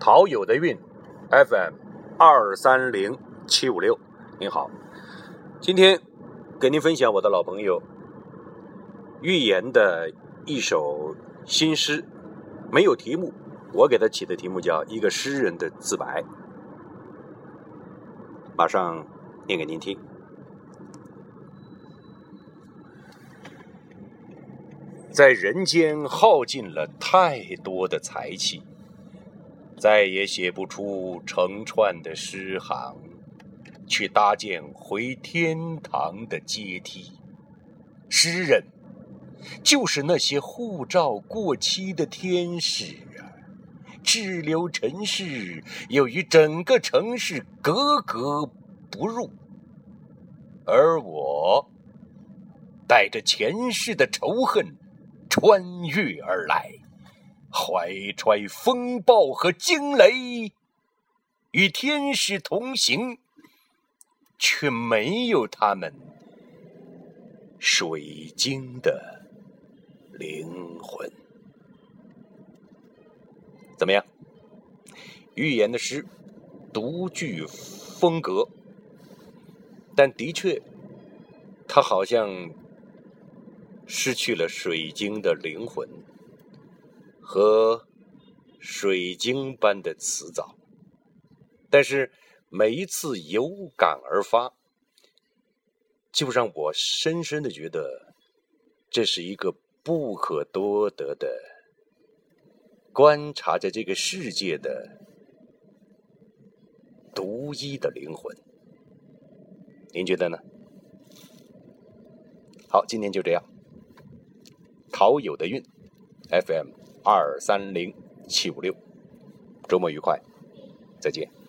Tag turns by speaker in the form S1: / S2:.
S1: 陶友的韵，FM 二三零七五六。您好，今天给您分享我的老朋友寓言的一首新诗，没有题目，我给他起的题目叫《一个诗人的自白》，马上念给您听。在人间耗尽了太多的财气。再也写不出成串的诗行，去搭建回天堂的阶梯。诗人就是那些护照过期的天使啊，滞留尘世，又与整个城市格格不入。而我带着前世的仇恨穿越而来。怀揣风暴和惊雷，与天使同行，却没有他们水晶的灵魂。怎么样？预言的诗，独具风格，但的确，他好像失去了水晶的灵魂。和水晶般的辞藻，但是每一次有感而发，就让我深深的觉得，这是一个不可多得的观察着这个世界的独一的灵魂。您觉得呢？好，今天就这样。陶友的韵，FM。二三零七五六，周末愉快，再见。